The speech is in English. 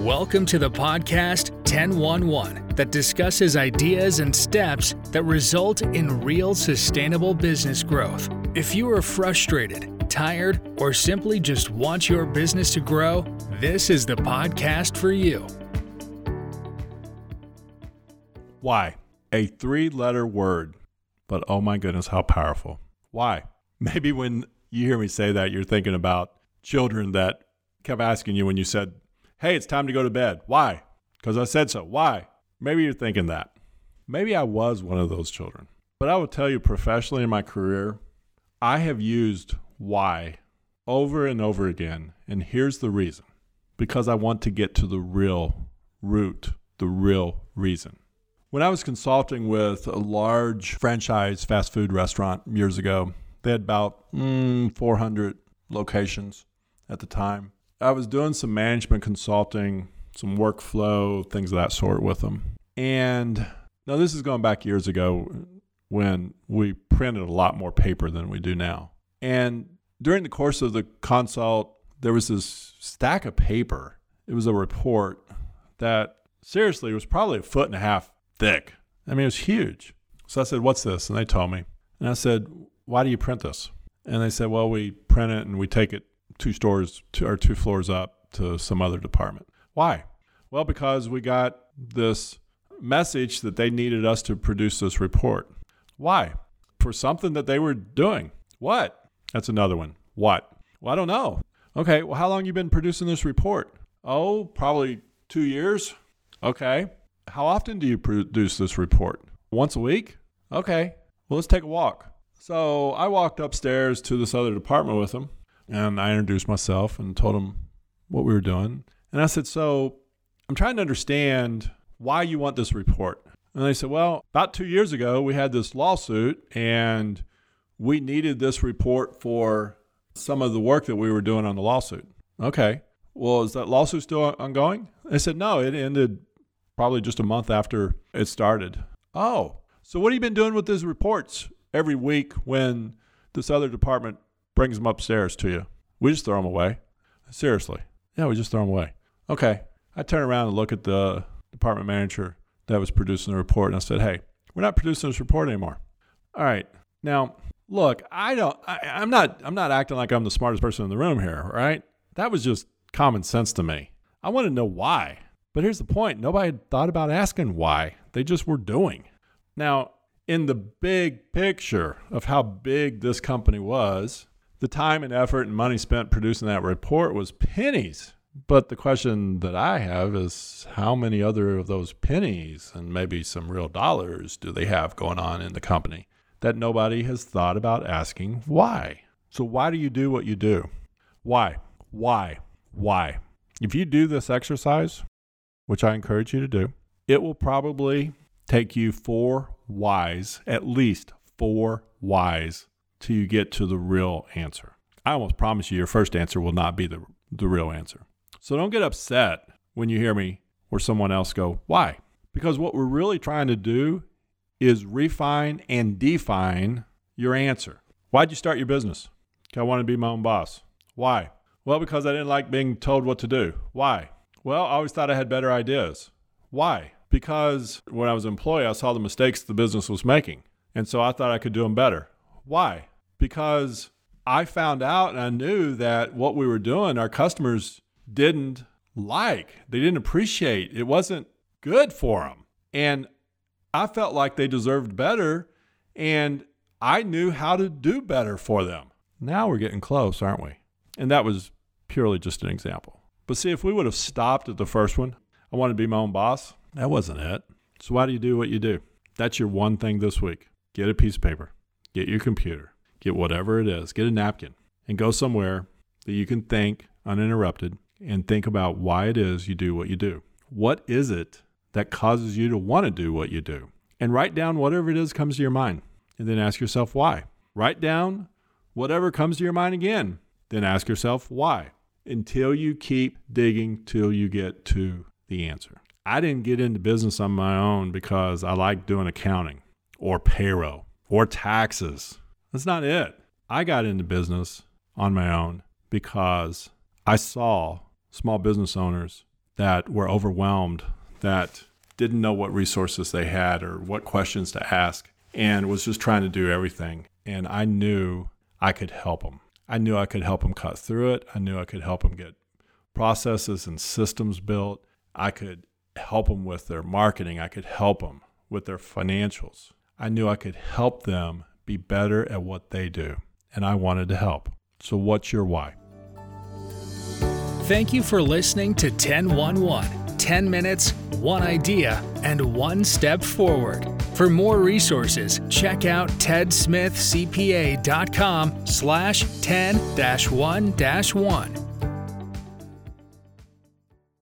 Welcome to the podcast 1011 that discusses ideas and steps that result in real sustainable business growth. If you are frustrated, tired, or simply just want your business to grow, this is the podcast for you. Why? A three letter word, but oh my goodness, how powerful. Why? Maybe when you hear me say that, you're thinking about children that kept asking you when you said, Hey, it's time to go to bed. Why? Because I said so. Why? Maybe you're thinking that. Maybe I was one of those children. But I will tell you professionally in my career, I have used why over and over again. And here's the reason because I want to get to the real root, the real reason. When I was consulting with a large franchise fast food restaurant years ago, they had about mm, 400 locations at the time. I was doing some management consulting, some workflow, things of that sort with them. And now this is going back years ago when we printed a lot more paper than we do now. And during the course of the consult, there was this stack of paper. It was a report that seriously was probably a foot and a half thick. I mean, it was huge. So I said, What's this? And they told me. And I said, Why do you print this? And they said, Well, we print it and we take it two stores two, or two floors up to some other department. Why? Well, because we got this message that they needed us to produce this report. Why? For something that they were doing. What? That's another one. What? Well, I don't know. Okay, well, how long you been producing this report? Oh, probably two years. Okay. How often do you produce this report? Once a week? Okay. Well, let's take a walk. So I walked upstairs to this other department with them, and I introduced myself and told them what we were doing. And I said, So I'm trying to understand why you want this report. And they said, Well, about two years ago, we had this lawsuit and we needed this report for some of the work that we were doing on the lawsuit. Okay. Well, is that lawsuit still ongoing? They said, No, it ended probably just a month after it started. Oh, so what have you been doing with these reports every week when this other department brings them upstairs to you. We just throw them away. Seriously. Yeah, we just throw them away. Okay. I turn around and look at the department manager that was producing the report and I said, hey, we're not producing this report anymore. All right. Now, look, I don't I, I'm not I'm not acting like I'm the smartest person in the room here, right? That was just common sense to me. I want to know why. But here's the point. Nobody had thought about asking why. They just were doing. Now, in the big picture of how big this company was, the time and effort and money spent producing that report was pennies. But the question that I have is how many other of those pennies and maybe some real dollars do they have going on in the company that nobody has thought about asking why? So, why do you do what you do? Why? Why? Why? If you do this exercise, which I encourage you to do, it will probably take you four whys, at least four whys till you get to the real answer. I almost promise you your first answer will not be the, the real answer. So don't get upset when you hear me or someone else go, why? Because what we're really trying to do is refine and define your answer. Why'd you start your business? I want to be my own boss. Why? Well, because I didn't like being told what to do. Why? Well, I always thought I had better ideas. Why? Because when I was an employee, I saw the mistakes the business was making. And so I thought I could do them better. Why? Because I found out and I knew that what we were doing, our customers didn't like, they didn't appreciate. It wasn't good for them. And I felt like they deserved better. And I knew how to do better for them. Now we're getting close, aren't we? And that was purely just an example. But see, if we would have stopped at the first one, I want to be my own boss, that wasn't it. So why do you do what you do? That's your one thing this week. Get a piece of paper, get your computer, get whatever it is, get a napkin, and go somewhere that you can think uninterrupted and think about why it is you do what you do. What is it that causes you to want to do what you do? And write down whatever it is comes to your mind. And then ask yourself why. Write down whatever comes to your mind again. Then ask yourself why until you keep digging till you get to the answer. I didn't get into business on my own because I like doing accounting or payroll or taxes. That's not it. I got into business on my own because I saw small business owners that were overwhelmed, that didn't know what resources they had or what questions to ask, and was just trying to do everything. And I knew I could help them. I knew I could help them cut through it. I knew I could help them get processes and systems built. I could help them with their marketing. I could help them with their financials. I knew I could help them be better at what they do, and I wanted to help. So, what's your why? Thank you for listening to 1011 10 minutes, one idea, and one step forward. For more resources, check out tedsmithcpa.com slash 10-1-1.